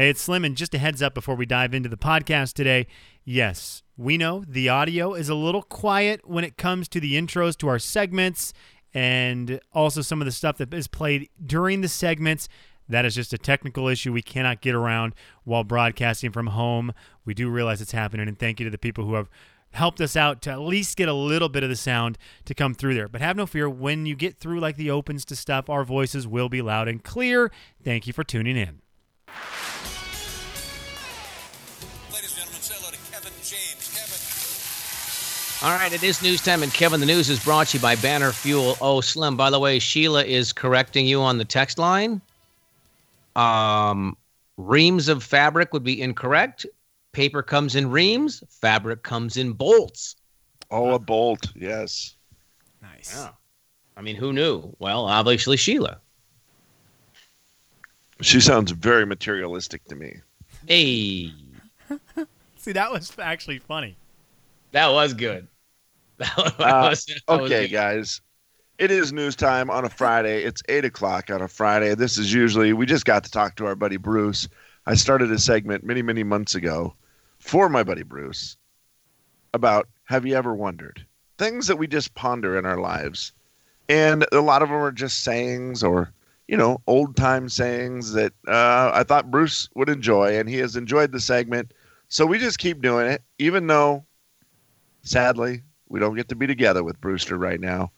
Hey, it's Slim, and just a heads up before we dive into the podcast today. Yes, we know the audio is a little quiet when it comes to the intros to our segments and also some of the stuff that is played during the segments. That is just a technical issue we cannot get around while broadcasting from home. We do realize it's happening, and thank you to the people who have helped us out to at least get a little bit of the sound to come through there. But have no fear, when you get through like the opens to stuff, our voices will be loud and clear. Thank you for tuning in. All right, it is news time, and Kevin, the news is brought to you by Banner Fuel. Oh, Slim, by the way, Sheila is correcting you on the text line. Um, reams of fabric would be incorrect. Paper comes in reams, fabric comes in bolts. Oh, a bolt. Yes. Nice. Yeah. I mean, who knew? Well, obviously Sheila. She sounds very materialistic to me. Hey, See, that was actually funny. That was good. That was, Uh, that was Okay, good. guys. It is news time on a Friday. It's eight o'clock on a Friday. This is usually we just got to talk to our buddy Bruce. I started a segment many, many months ago for my buddy Bruce about have you ever wondered things that we just ponder in our lives, and a lot of them are just sayings or you know old time sayings that uh, I thought Bruce would enjoy, and he has enjoyed the segment. So we just keep doing it, even though sadly we don't get to be together with Brewster right now.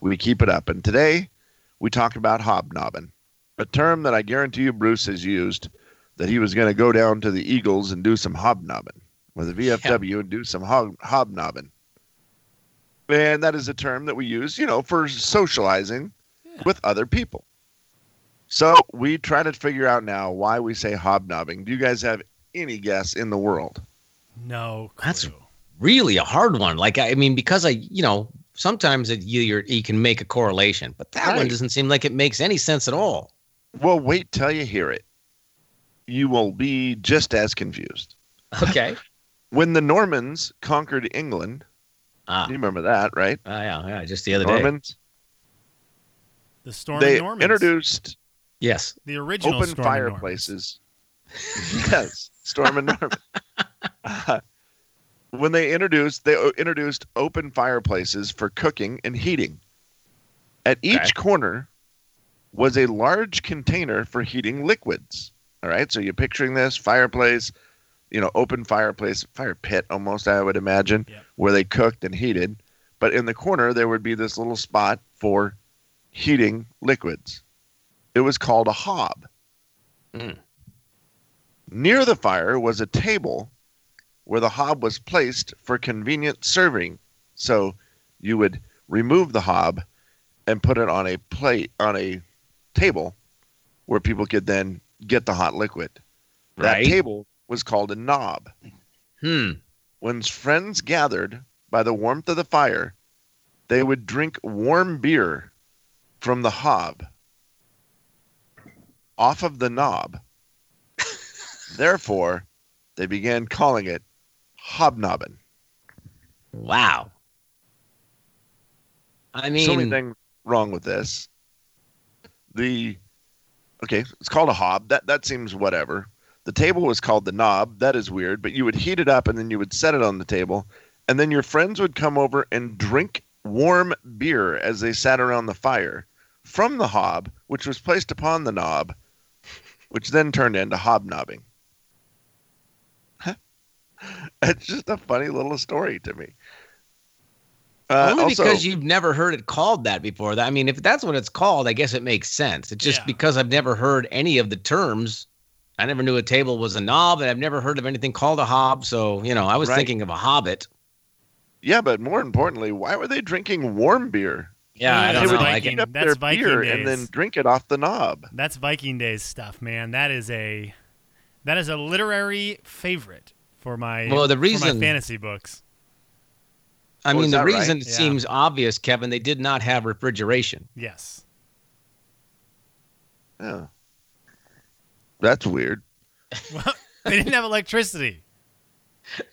We keep it up. And today we talk about hobnobbing, a term that I guarantee you Bruce has used that he was going to go down to the Eagles and do some hobnobbing with the VFW and do some hob- hobnobbing. And that is a term that we use, you know, for socializing with other people. So we try to figure out now why we say hobnobbing. Do you guys have any guess in the world? No clue. That's- really a hard one. Like I mean, because I, you know, sometimes it, you you're, you can make a correlation, but that one doesn't seem like it makes any sense at all. Well, wait till you hear it. You will be just as confused. Okay. When the Normans conquered England, ah, you remember that, right? ah, yeah, yeah. Just the other day. Normans. the storm They Normans. introduced Yes. the original open Stormy Normans. fireplaces. yes, Storm and Norman. Uh, when they introduced, they introduced open fireplaces for cooking and heating. At each Okay. corner was a large container for heating liquids. All right, so you're picturing this fireplace, you know, open fireplace, fire pit almost, I would imagine, Yep. where they cooked and heated. But in the corner, there would be this little spot for heating liquids. It was called a hob. Mm. Near the fire was a table where the hob was placed for convenient serving. So you would remove the hob and put it on a plate on a table where people could then get the hot liquid. That table was called a knob. Hmm. When friends gathered by the warmth of the fire, they would drink warm beer from the hob off of the knob. Therefore, they began calling it hobnobbing. Wow. I mean, so many things wrong with this. The okay, it's called a hob. That that seems whatever. The table was called the knob. That is weird, but you would heat it up and then you would set it on the table, and then your friends would come over and drink warm beer as they sat around the fire from the hob, which was placed upon the knob, which then turned into hobnobbing. It's just a funny little story to me. Uh, only also- because you've never heard it called that before. I mean, if that's what it's called, I guess it makes sense. It's just Yeah. because I've never heard any of the terms. I never knew a table was a knob, and I've never heard of anything called a hob. So, you know, I was Right. thinking of a hobbit. Yeah, but more importantly, why were they drinking warm beer? Yeah, I don't they that's would Viking. heat up That's their Viking beer days. and then drink it off the knob. That's Viking Days stuff, man. That is a that is a literary favorite for my Well, the for reason- my fantasy books. I Oh, mean, the that right? reason Yeah. seems obvious, Kevin. They did not have refrigeration. Yes. Yeah. That's weird. Well, they didn't have electricity.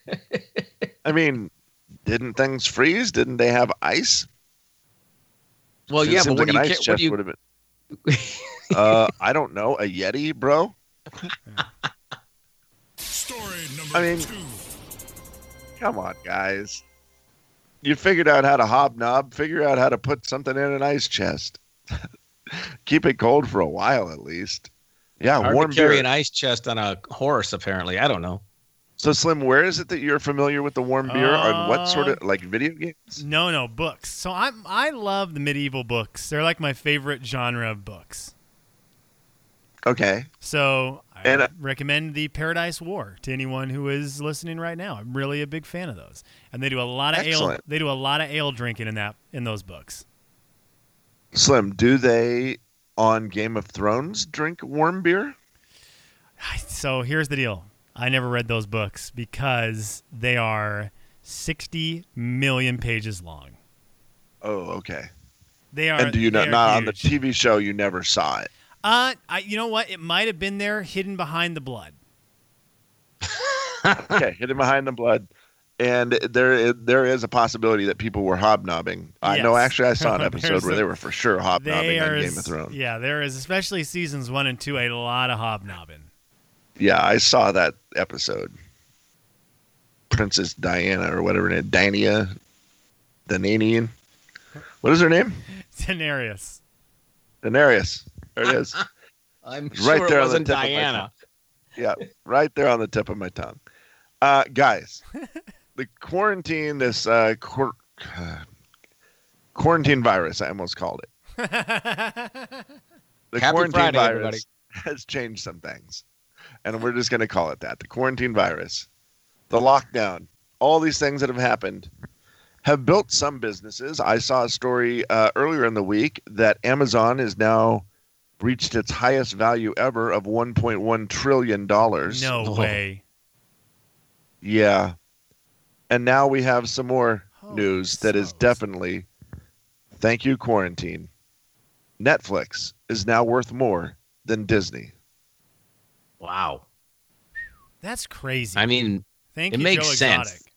I mean, didn't things freeze? Didn't they have ice? Well, It yeah, but what like do you, ice ca- what do you would have been. uh, I don't know, a Yeti, bro. I mean, come on, guys. You figured out how to hobnob. Figure out how to put something in an ice chest. Keep it cold for a while at least. Yeah, Hard warm to carry beer. an ice chest on a horse, apparently. I don't know. So Slim, where is it that you're familiar with the warm beer? On what sort of like video games? No, no books. So I I love the medieval books. They're like my favorite genre of books. Okay. So I And, uh, recommend the Paradise War to anyone who is listening right now. I'm really a big fan of those, and they do a lot of ale. They do a lot of ale drinking in that in those books. Slim, do they on Game of Thrones drink warm beer? So here's the deal. I never read those books because they are 60 million pages long. Oh, okay. They are. and do you know? not not on the. TV show? You never saw it. Uh, I, you know what? It might have been there, hidden behind the blood. okay, hidden behind the blood. And there there is a possibility that people were hobnobbing. I know. Actually, I saw an episode where a- they were for sure hobnobbing on Game of Thrones. yeah, there is, especially seasons one and two, a lot of hobnobbing. Yeah, I saw that episode. Princess Diana or whatever Dania, Dananian. What is her name? Daenerys. Daenerys. There it is. I'm right sure there it on the wasn't tip of my Diana. yeah, right there on the tip of my tongue. Uh, guys, the quarantine, this uh, quar- uh, quarantine virus, I almost called it. The Happy quarantine Friday, virus everybody. has changed some things, and we're just going to call it that. The quarantine virus, the lockdown, all these things that have happened have built some businesses. I saw a story uh, earlier in the week that Amazon is now reached its highest value ever of 1.1 trillion dollars. No Oh. way. Yeah. And now we have some more Holy news that is definitely thank you quarantine. Netflix is now worth more than Disney. Wow. That's crazy. I mean, Thank it you, makes Joe sense. Exotic.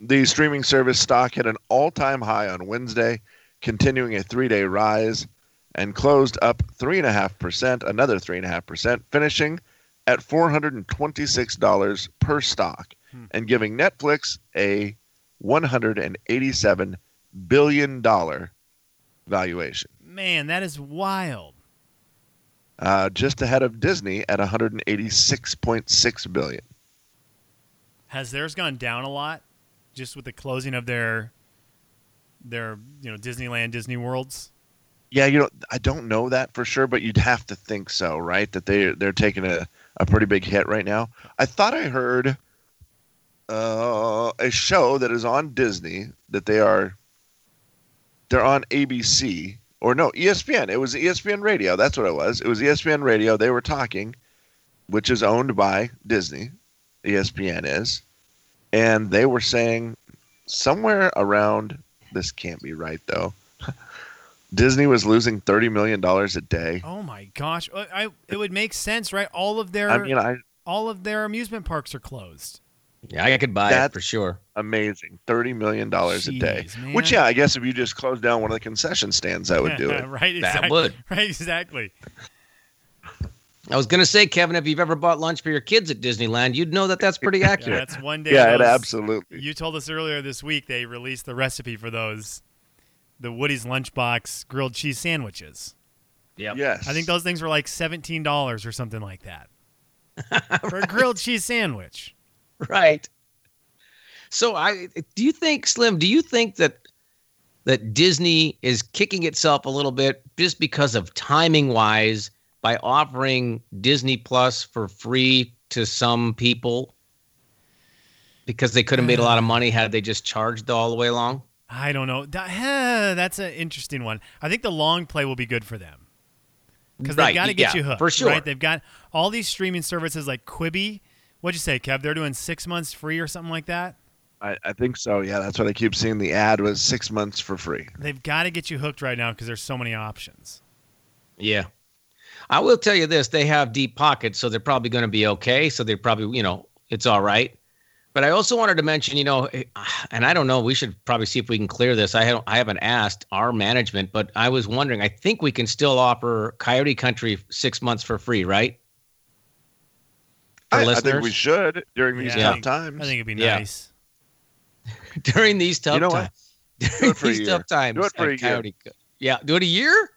The streaming service stock hit an all-time high on Wednesday, continuing a three-day rise, and closed up three and a half percent, another three and a half percent, finishing at four hundred and twenty-six dollars per stock, Hmm. and giving Netflix a one hundred and eighty-seven billion dollar valuation, Man, that is wild. uh, just ahead of Disney at one hundred and eighty-six point six billion. Has theirs gone down a lot just with the closing of their their, you know, Disneyland, Disney Worlds? Yeah, you know, I don't know that for sure, but you'd have to think so, right? That they they're taking a, a pretty big hit right now. I thought I heard uh, a show that is on Disney that they are they're on ABC or no ESPN. It was ESPN Radio. That's what it was. It was ESPN Radio. They were talking, which is owned by Disney. ESPN is, and they were saying somewhere around. This can't be right though. Disney was losing thirty million dollars a day. Oh my gosh. I, I it would make sense, right? All of their I mean, I all of their amusement parks are closed. yeah, I could buy it for sure. amazing, thirty million dollars a day. Man. Which, yeah, I guess if you just closed down one of the concession stands, that would do it. right, That exactly. would. Right, exactly. I was gonna say, Kevin, if you've ever bought lunch for your kids at Disneyland, you'd know that that's pretty Yeah, accurate. that's one day. Yeah, it those- absolutely. You told us earlier this week they released the recipe for those, the Woody's Lunchbox grilled cheese sandwiches. Yep. Yes, I think those things were like seventeen dollars or something like that for a grilled cheese sandwich. Right. So I do you think Slim, do you think that that Disney is kicking itself a little bit just because of timing wise by offering Disney Plus for free to some people because they could have made a uh. lot of money had they just charged all the way along? I don't know. That- huh, That's an interesting one. I think the long play will be good for them because Right, they've got to get yeah, you hooked. for sure. Right? They've got all these streaming services like Quibi. What'd you say, Kev? They're doing six months free or something like that. I, I think so. Yeah, that's what I keep seeing. The ad was six months for free. They've got to get you hooked right now because there's so many options. Yeah. I will tell you this, they have deep pockets, so they're probably going to be okay. So they're probably, you know, it's all right. But I also wanted to mention, you know, eh, and I don't know, we should probably see if we can clear this. I haven't, I haven't asked our management, but I was wondering, I think we can still offer Coyote Country six months for free, right? For I listeners think we should during these Yeah. tough times. I think it'd be Yeah. nice. during these tough You know what? times. During these year. tough times. Do it for a year. Coyote Co- Yeah, do it a year.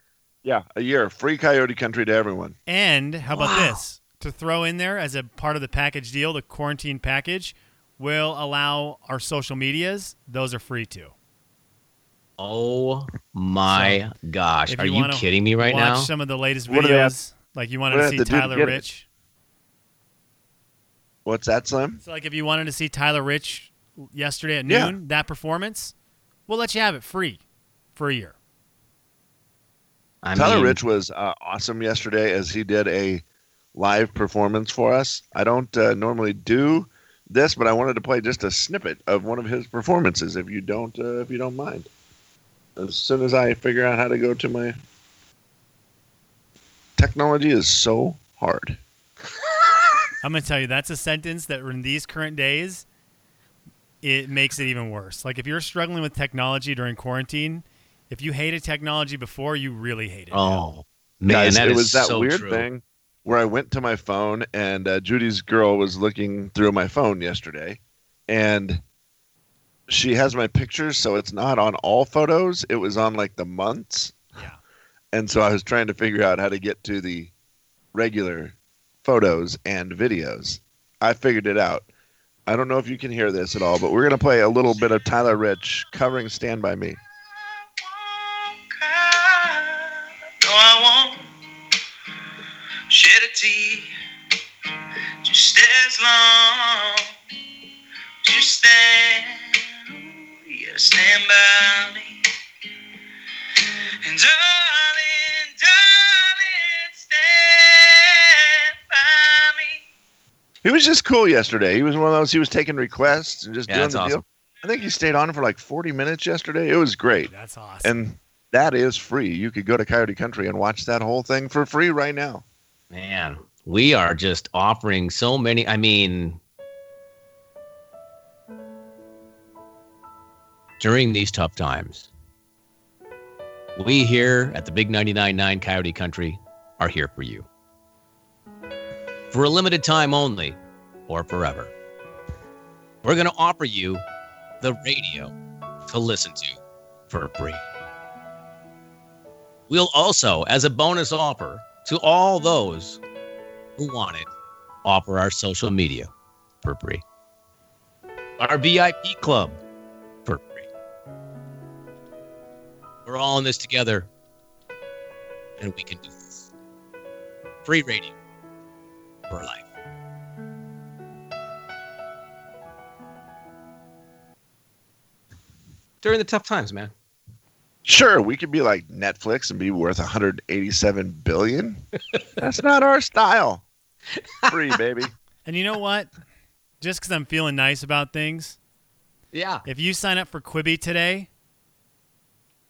yeah, a year free Coyote Country to everyone. And how about Wow. this? To throw in there as a part of the package deal, the quarantine package will allow our social medias. Those are free too. Oh my gosh! Are you you kidding me right Watch now? some of the latest What do have- videos. Like you wanted to see they to do to Tyler it? Rich. What's that, Slim? So like if you wanted to see Tyler Rich yesterday at Yeah. noon, that performance, we'll let you have it free for a year. I Tyler mean, Rich was uh, awesome yesterday as he did a live performance for us. I don't uh, normally do this, but I wanted to play just a snippet of one of his performances. If you don't, uh, if you don't mind, as soon as I figure out how to go to my technology is so hard. I'm gonna tell you that's a sentence that in these current days, it makes it even worse. Like if you're struggling with technology during quarantine, if you hated technology before, you really hate it. now. Oh man, Guys, that it is was that so weird true. thing where I went to my phone and uh, Judy's girl was looking through my phone yesterday, and she has my pictures, so it's not on all photos. It was on like the months, Yeah. and so I was trying to figure out how to get to the regular photos and videos. I figured it out. I don't know if you can hear this at all, but we're gonna play a little bit of Tyler Rich covering "Stand by Me." No, as long as you stand, you gotta stand by me. And darling, darling, stand by me. He was just cool yesterday. He was one of those. He was taking requests and just Yeah, doing the awesome. deal. I think he stayed on for like 40 minutes yesterday. It was great, That's awesome. and that is free. You could go to Coyote Country and watch that whole thing for free right now. Man, we are just offering so many. I mean, during these tough times, we here at the Big 99.9 Coyote Country are here for you. For a limited time only, or forever. We're going to offer you the radio to listen to for free. We'll also, as a bonus offer to all those who want it, offer our social media for free. Our VIP club for free. We're all in this together, and we can do this. Free radio for life. During the tough times, man. Sure, we could be like Netflix and be worth 187 billion. That's not our style. Free, baby. and you know what? Just because I'm feeling nice about things, Yeah. if you sign up for Quibi today,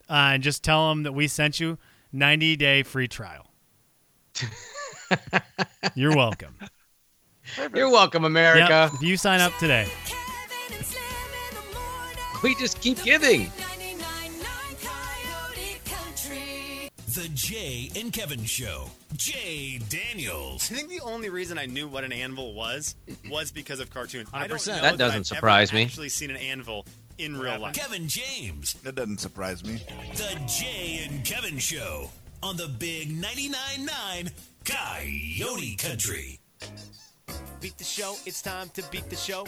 uh, and just tell them that we sent you 90 day free trial. You're welcome. You're welcome, America. Yep, if you sign up today. Kevin Slim in the morning. We just keep giving. The Jay and Kevin Show. Jay Daniels. I think the only reason I knew what an anvil was was because of cartoons. I don't 100%. know That doesn't I've surprise ever me. Actually, seen an anvil in real life. Kevin James. That doesn't surprise me. The Jay and Kevin Show on the Big 99.9 9 Coyote Country. Beat the show, it's time to beat the show.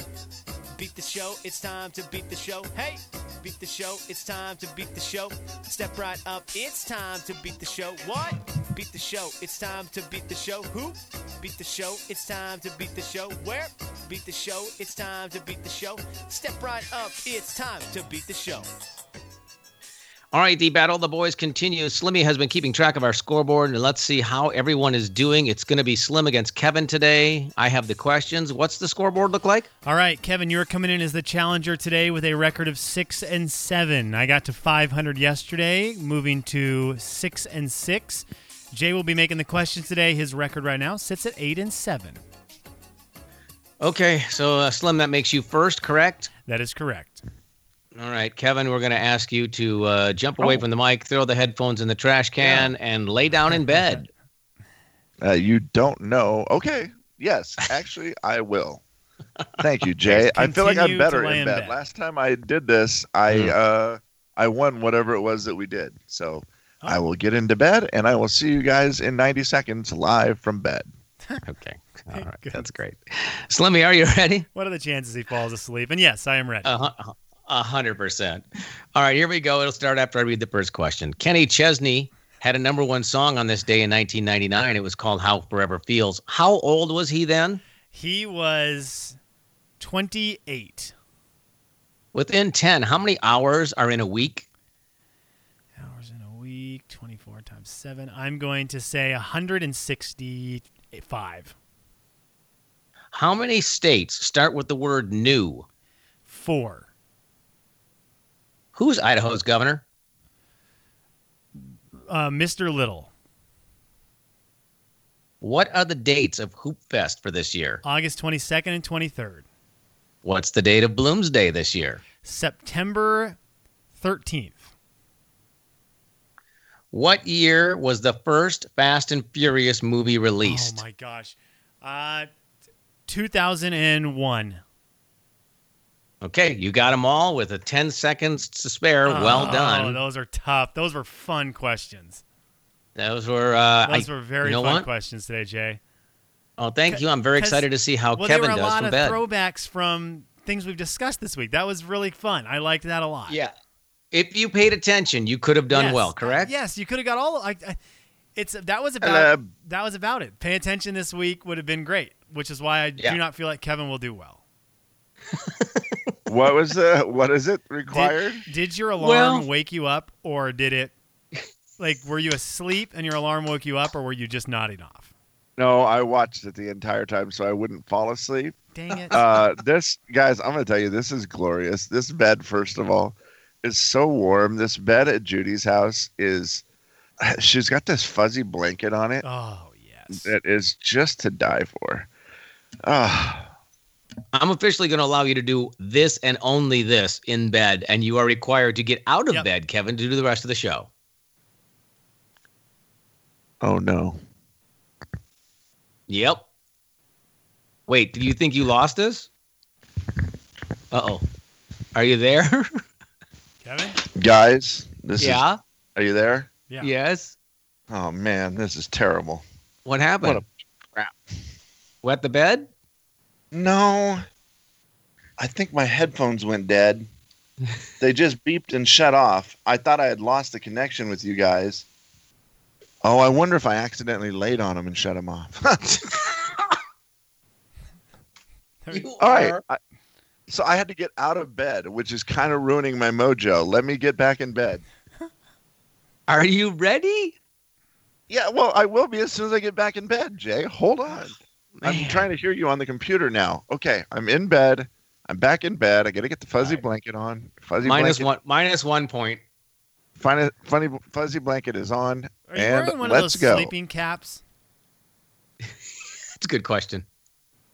Beat the show, it's time to beat the show. Hey! Beat the show, it's time to beat the show. Step right up, it's time to beat the show. What? Beat the show, it's time to beat the show. Who? Beat the show, it's time to beat the show. Where? Beat the show, it's time to beat the show. Step right up, it's time to beat the show. All right, the battle the boys continues. Slimmy has been keeping track of our scoreboard, and let's see how everyone is doing. It's going to be Slim against Kevin today. I have the questions. What's the scoreboard look like? All right, Kevin, you're coming in as the challenger today with a record of six and seven. I got to 500 yesterday, moving to six and six. Jay will be making the questions today. His record right now sits at eight and seven. Okay, so uh, Slim, that makes you first, correct? That is correct. All right, Kevin, we're going to ask you to uh, jump away Oh. from the mic, throw the headphones in the trash can, and lay down in bed. Uh, you don't know. Okay, Yes, actually, I will. Thank you, Jay. I feel like I'm better in in bed. bed. Last time I did this, I Mhm. uh, I won whatever it was that we did. So I will get into bed, and I will see you guys in 90 seconds live from bed. Okay. All right. Thank right. goodness. That's great. Slimmy, are you ready? What are the chances he falls asleep? And yes, I am ready. A hu- a hundred percent. All right, here we go. It'll start after I read the first question. Kenny Chesney had a number one song on this day in 1999. It was called "How Forever Feels." How old was he then? He was 28 Within 10. How many hours are in a week? hours in a week, 24 times 7. I'm going to say 165. How many states start with the word "new"? 4. Who's Idaho's governor? Uh, Mr. Little, What are the dates of Hoop Fest for this year? August 22nd and 23rd. What's the date of Bloomsday this year? September 13th. What year was the first Fast and Furious movie released? Oh my gosh. Uh 2001. Okay, you got them all with a 10 seconds to spare. well Oh, done. those are tough. Those were fun questions. Those were uh Those I- were very you know fun what? questions today, Jay. Oh, thank you. I'm very excited to see how well, Kevin there were a lot of bed. throwbacks from things we've discussed this week. That was really fun. I liked that a lot. yeah. If you paid attention, you could have done Yes. well, correct? Yes, you could have got all. I, I, it's that was about Hello. that was about it. Pay attention this week would have been great, which is why I Yeah. do not feel like Kevin will do well. What was the what is it required? Did, did your alarm Well- wake you up, or did it? Like, were you asleep and your alarm woke you up, or were you just nodding off? No, I watched it the entire time so I wouldn't fall asleep. Dang it! Uh, this guys, I'm gonna tell you, this is glorious. This bed, first of all, is so warm. This bed at Judy's house is. She's got this fuzzy blanket on it oh yes. that is just to die for. Ah, I'm officially going to allow you to do this and only this in bed, and you are required to get out of Yep. bed, Kevin, to do the rest of the show. oh no. Yep. Wait, do you think you lost us? Uh oh. Are you there? Kevin. Guys, this is. yeah. Are you there? Yeah. Yes. Oh man, this is terrible. What happened? What a crap. Wet the bed? No. I think my headphones went dead. they just beeped and shut off. I thought I had lost the connection with you guys. Oh, I wonder if I accidentally laid on them and shut them off. You All right. are- I, so I had to get out of bed, which is kind of ruining my mojo. Let me get back in bed. Are you ready? Yeah, well, I will be as soon as I get back in bed, Jay. Hold on. I'm trying to hear you on the computer now. Okay, I'm in bed. I'm back in bed. I got to get the fuzzy All right. blanket on. Fuzzy Minus blanket. one. Minus one point. Funny, funny fuzzy blanket is on, Are you and wearing one of let's those go. sleeping caps? That's a good question.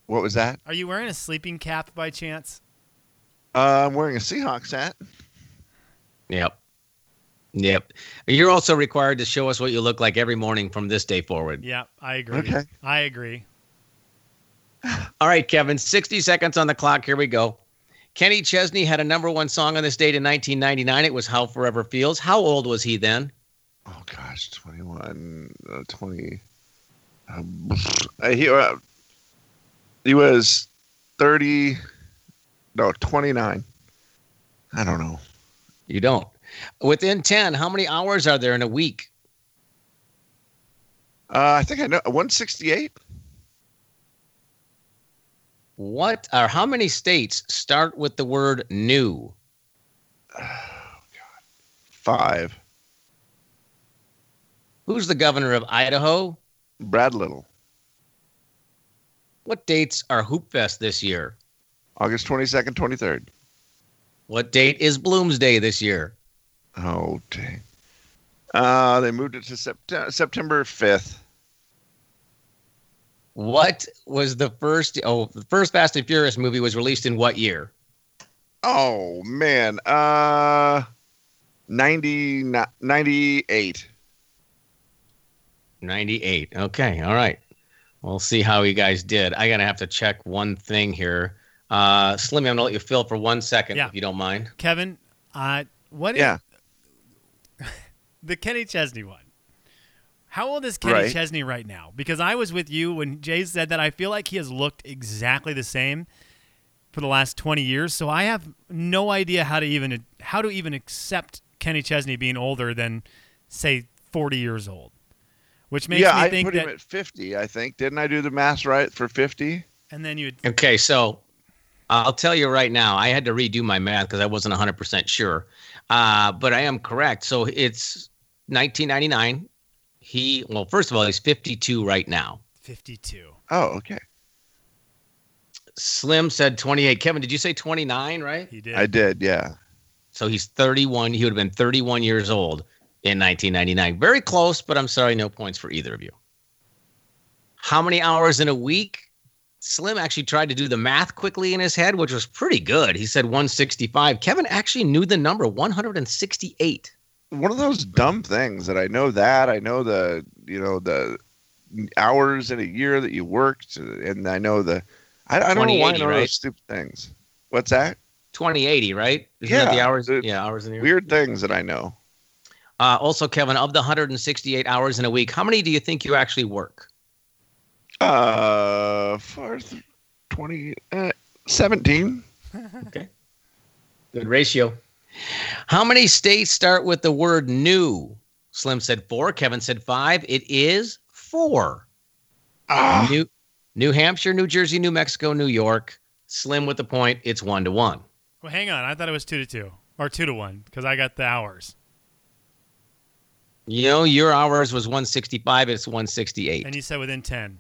What was that? Are you wearing a sleeping cap by chance? Uh, I'm wearing a Seahawks hat. Yep. Yep. You're also required to show us what you look like every morning from this day forward. Yeah, I agree. Okay. I agree. All right, Kevin, 60 seconds on the clock. Here we go. Kenny Chesney had a number one song on this date in 1999. It was How Forever Feels. How old was he then? Oh gosh, 21, uh, 20. Um, uh, he uh, he was 30. No, 29. I don't know. You don't. Within 10, how many hours are there in a week? Uh, I think I know 168. What or how many states start with the word new? God, Five. Who's the governor of Idaho? Brad Little, What dates are Hoop Fest this year? August 22nd, 23rd. What date is Bloomsday this year? Oh, dang. Uh, they moved it to September September 5th. What was the first oh the first Fast and Furious movie was released in what year? Oh man. Uh 90 98. 98. Okay, all right. We'll see how you guys did. I gotta have to check one thing here. Uh, Slimmy, I'm gonna let you fill for one second Yeah. if you don't mind. Kevin, uh, what is Yeah. the Kenny Chesney one? How old is Kenny Right. Chesney right now? Because I was with you when Jay said that. I feel like he has looked exactly the same for the last 20 years. So I have no idea how to even how to even accept Kenny Chesney being older than say 40 years old. Which makes yeah, me I think put that him at 50. I think didn't I do the math right for 50? and then you Okay, so I'll tell you right now, I had to redo my math because I wasn't 100% sure. Uh, but I am correct. So it's 1999. He, well, first of all, he's 52 right now. 52. Oh, okay. Slim said 28. Kevin, did you say 29, right? He did. I did. Yeah. So he's 31. He would have been 31 years old in 1999. Very close, but I'm sorry, no points for either of you. How many hours in a week? Slim actually tried to do the math quickly in his head, which was pretty good. He said 165. Kevin actually knew the number 168. One of those dumb things that I know that I know the you know the hours in a year that you worked, and I know the I, I don't know why I know right? those stupid things. What's that? 2080, right? Isn't that the Yeah, hours? the yeah, hours in a year. Weird things that I know. Uh, also, Kevin, of the 168 hours in a week, how many do you think you actually work? Uh, for 20, uh, 17. Good ratio. How many states start with the word new? Slim said four. Kevin said five. It is four. Ah, New New Hampshire, New Jersey, New Mexico, New York. Slim with the point. It's one to one. Well, hang on. I thought it was 2 to 2 or 2 to 1 because I got the hours. You know, your hours was 165. It's 168. And you said within 10.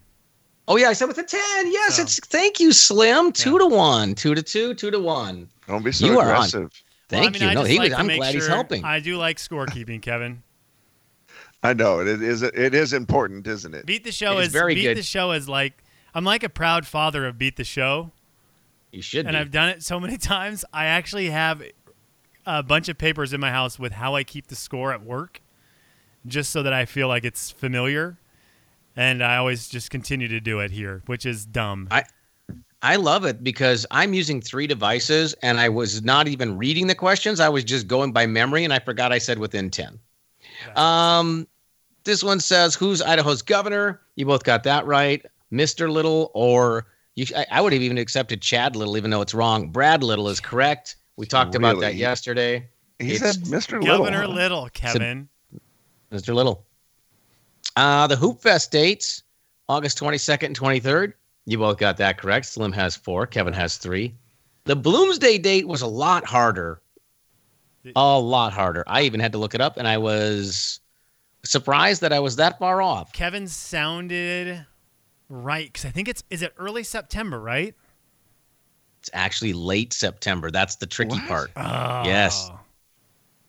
oh yeah, I said within 10. Yes, So- it's thank you, Slim. Two Yeah. to one. Two to two. Two to one. don't be so You are on. aggressive. Well, Thank I mean, you. I No, just he like was, I'm make glad he's helping. I do like scorekeeping, Kevin. I know it is. It is important, isn't it? Beat the show It is is very beat good. the show is like I'm like a proud father of beat the show, you should and be. I've done it so many times. I actually have a bunch of papers in my house with how I keep the score at work, just so that I feel like it's familiar, and I always just continue to do it here, which is dumb. I- I love it because I'm using three devices and I was not even reading the questions. I was just going by memory and I forgot I said within 10. Um, this one says, Who's Idaho's governor? You both got that right. Mr. Little, or you, I, I would have even accepted Chad Little, even though it's wrong. Brad Little is correct. We talked about that yesterday. He It's- said Mr. Little. Governor huh? Little, Kevin. Mr. Little. Uh, the Hoop Fest dates, August 22nd and 23rd. You both got that correct. Slim has four. Kevin has three. The Bloomsday date was a lot harder. A lot harder. I even had to look it up, and I was surprised that I was that far off. Kevin sounded right because I think it's is it early September, right? It's actually late September. That's the tricky What? part. Oh. Yes.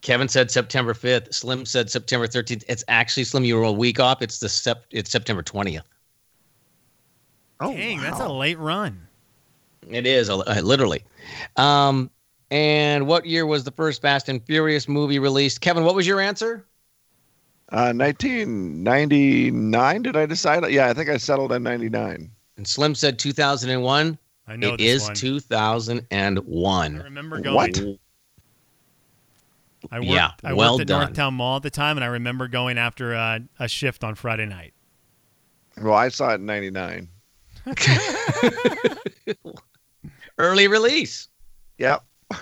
Kevin said September 5th. Slim said September 13th. It's actually Slim. You were a week off. It's the sep- It's September 20th. Oh, Dang, that's a late run. It is uh, literally. Um, and what year was the first Fast and Furious movie released? Kevin, what was your answer? Uh, 1999. Did I decide? Yeah, I think I settled on 99. And Slim said 2001. I know It this is one. I remember going. What? I worked, Yeah, I well worked at done. Northtown Mall at the time, and I remember going after uh, a shift on Friday night. Well, I saw it in 99. Early release. Yep.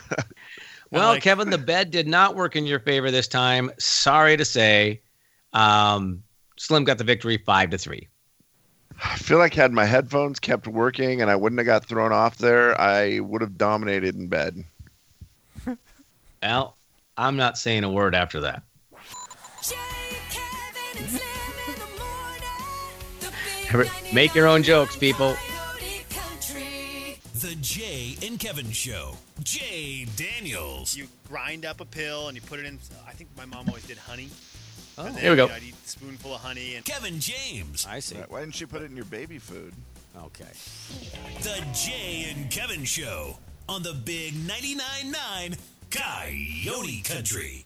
Well, like- Kevin, the bed did not work in your favor this time. Sorry to say. Um, Slim got the victory five to three. I feel like had my headphones kept working and I wouldn't have got thrown off there, I would have dominated in bed. Well, I'm not saying a word after that. Jay, Kevin, make your own jokes, people. The Jay and Kevin Show. Jay Daniels. You grind up a pill and you put it in. I think my mom always did honey. Oh, And then, here we go. you know, I'd eat a spoonful of honey and Kevin James. I see. Why didn't you put it in your baby food? Okay. The Jay and Kevin Show on the Big 99.9 9 Coyote Country.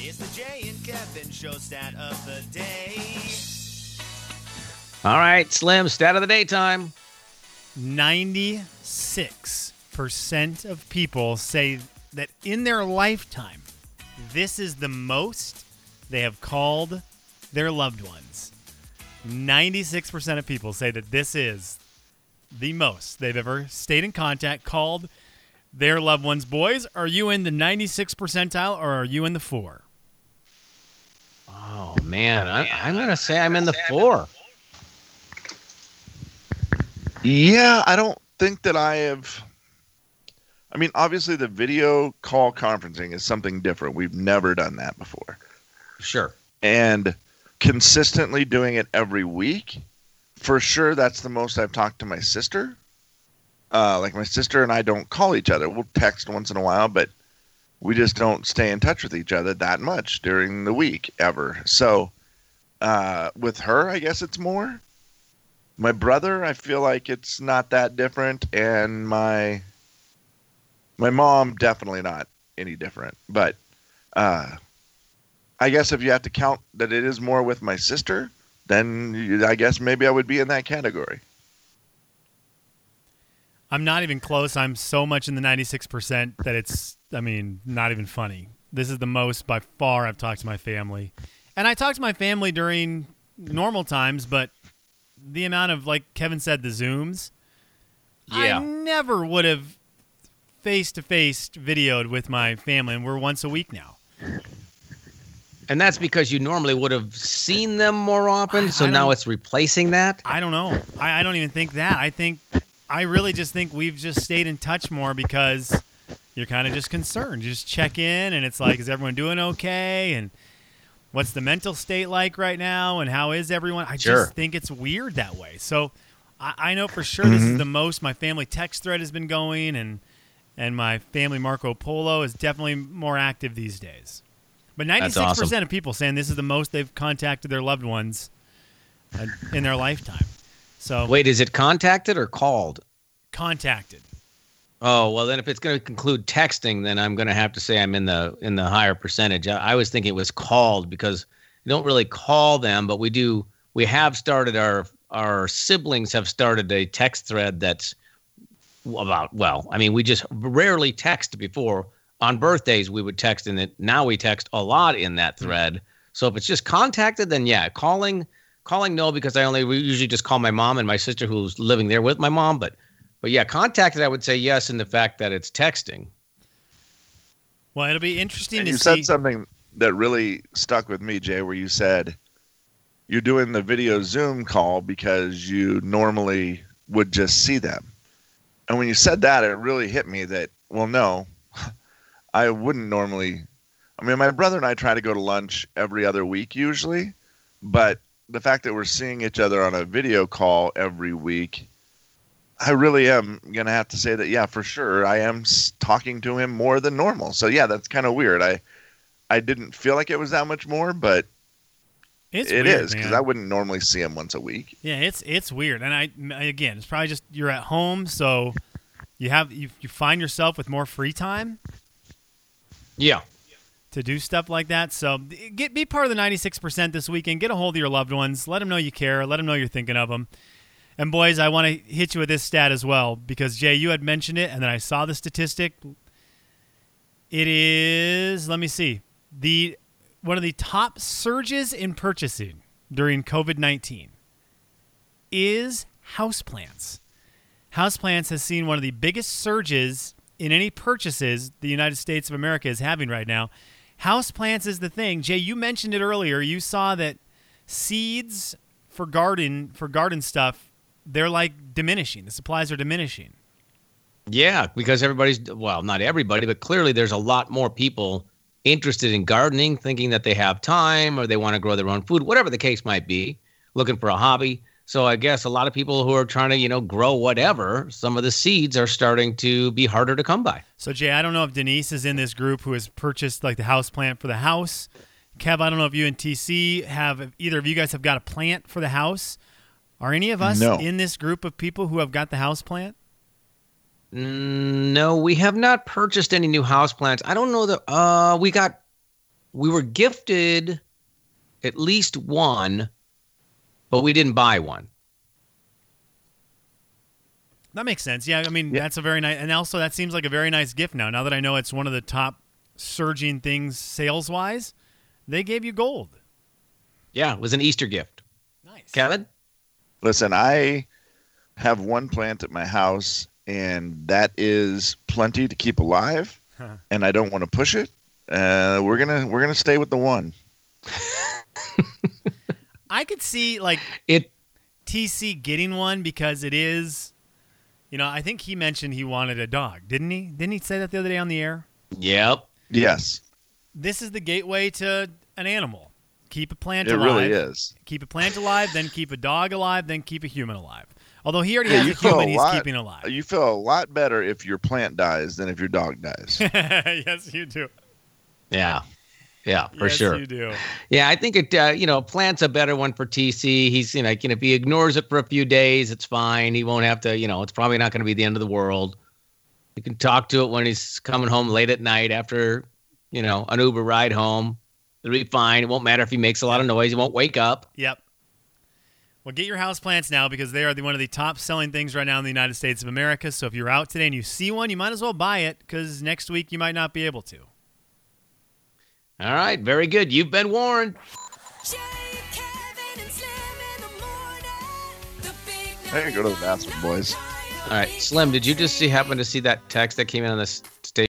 It's the Jay and Kevin show stat of the day. All right, Slim, stat of the daytime. 96% of people say that in their lifetime, this is the most they have called their loved ones. 96% of people say that this is the most they've ever stayed in contact, called their loved ones. Boys, are you in the 96 percentile or are you in the four? Oh man, I, I'm gonna say I'm in the four. Yeah, I don't think that I have. I mean, obviously, the video call conferencing is something different. We've never done that before. Sure. And consistently doing it every week, for sure, that's the most I've talked to my sister. Uh, like, my sister and I don't call each other. We'll text once in a while, but we just don't stay in touch with each other that much during the week ever. So, uh, with her, I guess it's more my brother i feel like it's not that different and my my mom definitely not any different but uh i guess if you have to count that it is more with my sister then i guess maybe i would be in that category I'm not even close. I'm so much in the 96% that it's, I mean, not even funny. This is the most by far I've talked to my family. And I talk to my family during normal times, but the amount of, like Kevin said, the Zooms, I never would have face to face videoed with my family. And we're once a week now. And that's because you normally would have seen them more often, so now it's replacing that. I don't know. I, I don't even think that. I think I really just think we've just stayed in touch more because you're kind of just concerned. You just check in and it's like, is everyone doing okay? And what's the mental state like right now? And how is everyone? I Sure. just think it's weird that way. So I, I know for sure this Mm-hmm. is the most my family text thread has been going and and my family Marco Polo is definitely more active these days. But 96% awesome. of people saying this is the most they've contacted their loved ones in their lifetime. So Wait, is it contacted or called? contacted. Oh well, then if it's going to conclude texting, then I'm going to have to say I'm in the in the higher percentage. I, I was thinking it was called because we don't really call them, but we do. We have started our our siblings have started a text thread that's about well. I mean, we just rarely text before. On birthdays, we would text in it. Now we text a lot in that hmm. thread. So if it's just contacted, then yeah, calling calling no because I only we usually just call my mom and my sister who's living there with my mom, but but yeah, contacted, I would say yes in the fact that it's texting. Well, it'll be interesting and to you see. You said something that really stuck with me jay where you said you're doing the video zoom call because you normally would just see them and when you said that it really hit me that well no i wouldn't normally i mean my brother and i try to go to lunch every other week usually but the fact that we're seeing each other on a video call every week i really am going to have to say that yeah for sure i am talking to him more than normal so yeah that's kind of weird i i didn't feel like it was that much more but it's it weird, is because i wouldn't normally see him once a week Yeah, it's it's weird, and I again, it's probably just you're at home, so you have you you find yourself with more free time Yeah. to do stuff like that. So get be part of the 96 percent this weekend. Get a hold of your loved ones. Let them know you care. Let them know you're thinking of them. And boys, I want to hit you with this stat as well because Jay, you had mentioned it, and then I saw the statistic. It is let me see the one of the top surges in purchasing during COVID 19 is houseplants. Houseplants has seen one of the biggest surges in any purchases the United States of America is having right now. Houseplants is the thing. Jay, you mentioned it earlier. You saw that seeds for garden for garden stuff, they're like diminishing. The supplies are diminishing. Yeah, because everybody's well, not everybody, but clearly there's a lot more people interested in gardening, thinking that they have time or they want to grow their own food, whatever the case might be, looking for a hobby. So I guess a lot of people who are trying to, you know, grow whatever, some of the seeds are starting to be harder to come by. So Jay, I don't know if Denise is in this group who has purchased like the house plant for the house. Kev, I don't know if you and TC have either of you guys have got a plant for the house. Are any of us No. in this group of people who have got the house plant? No, we have not purchased any new house plants. I don't know that uh we got we were gifted at least one, but we didn't buy one. That makes sense. Yeah, I mean Yeah. that's a very nice, and also that seems like a very nice gift now. Now that I know it's one of the top surging things sales wise, they gave you gold. Yeah, it was an Easter gift. Nice. Kevin? Listen, I have one plant at my house, and that is plenty to keep alive. and I don't want to push it. Uh, we're gonna we're gonna stay with the one. I could see like It TC getting one because it is, you know, I think he mentioned he wanted a dog, didn't he? Didn't he say that the other day on the air? Yep. Yes, This is the gateway to an animal. Keep a plant it alive. really is. Keep a plant alive, then keep a dog alive, then keep a human alive. Although he already Yeah, has you a human a he's lot- keeping alive. You feel a lot better if your plant dies than if your dog dies. yes, you do. Yeah. Yeah, for yes, sure. you do. Yeah, I think it. Uh, you know, plant's a better one for TC. He's you know, like, you know, if he ignores it for a few days, it's fine. He won't have to. You know, it's probably not going to be the end of the world. You can talk to it when he's coming home late at night after, you know, an Uber ride home. It'll be fine. It won't matter if he makes a lot of noise. He won't wake up. Yep. Well, get your houseplants now because they are the, one of the top selling things right now in the United States of America. So if you're out today and you see one, you might as well buy it because next week you might not be able to. All right, very good. You've been warned. Jay, Kevin, and Slim in the morning. The big I can go to the bathroom, boys. All right, Slim, did you just see happen to see that text that came in on this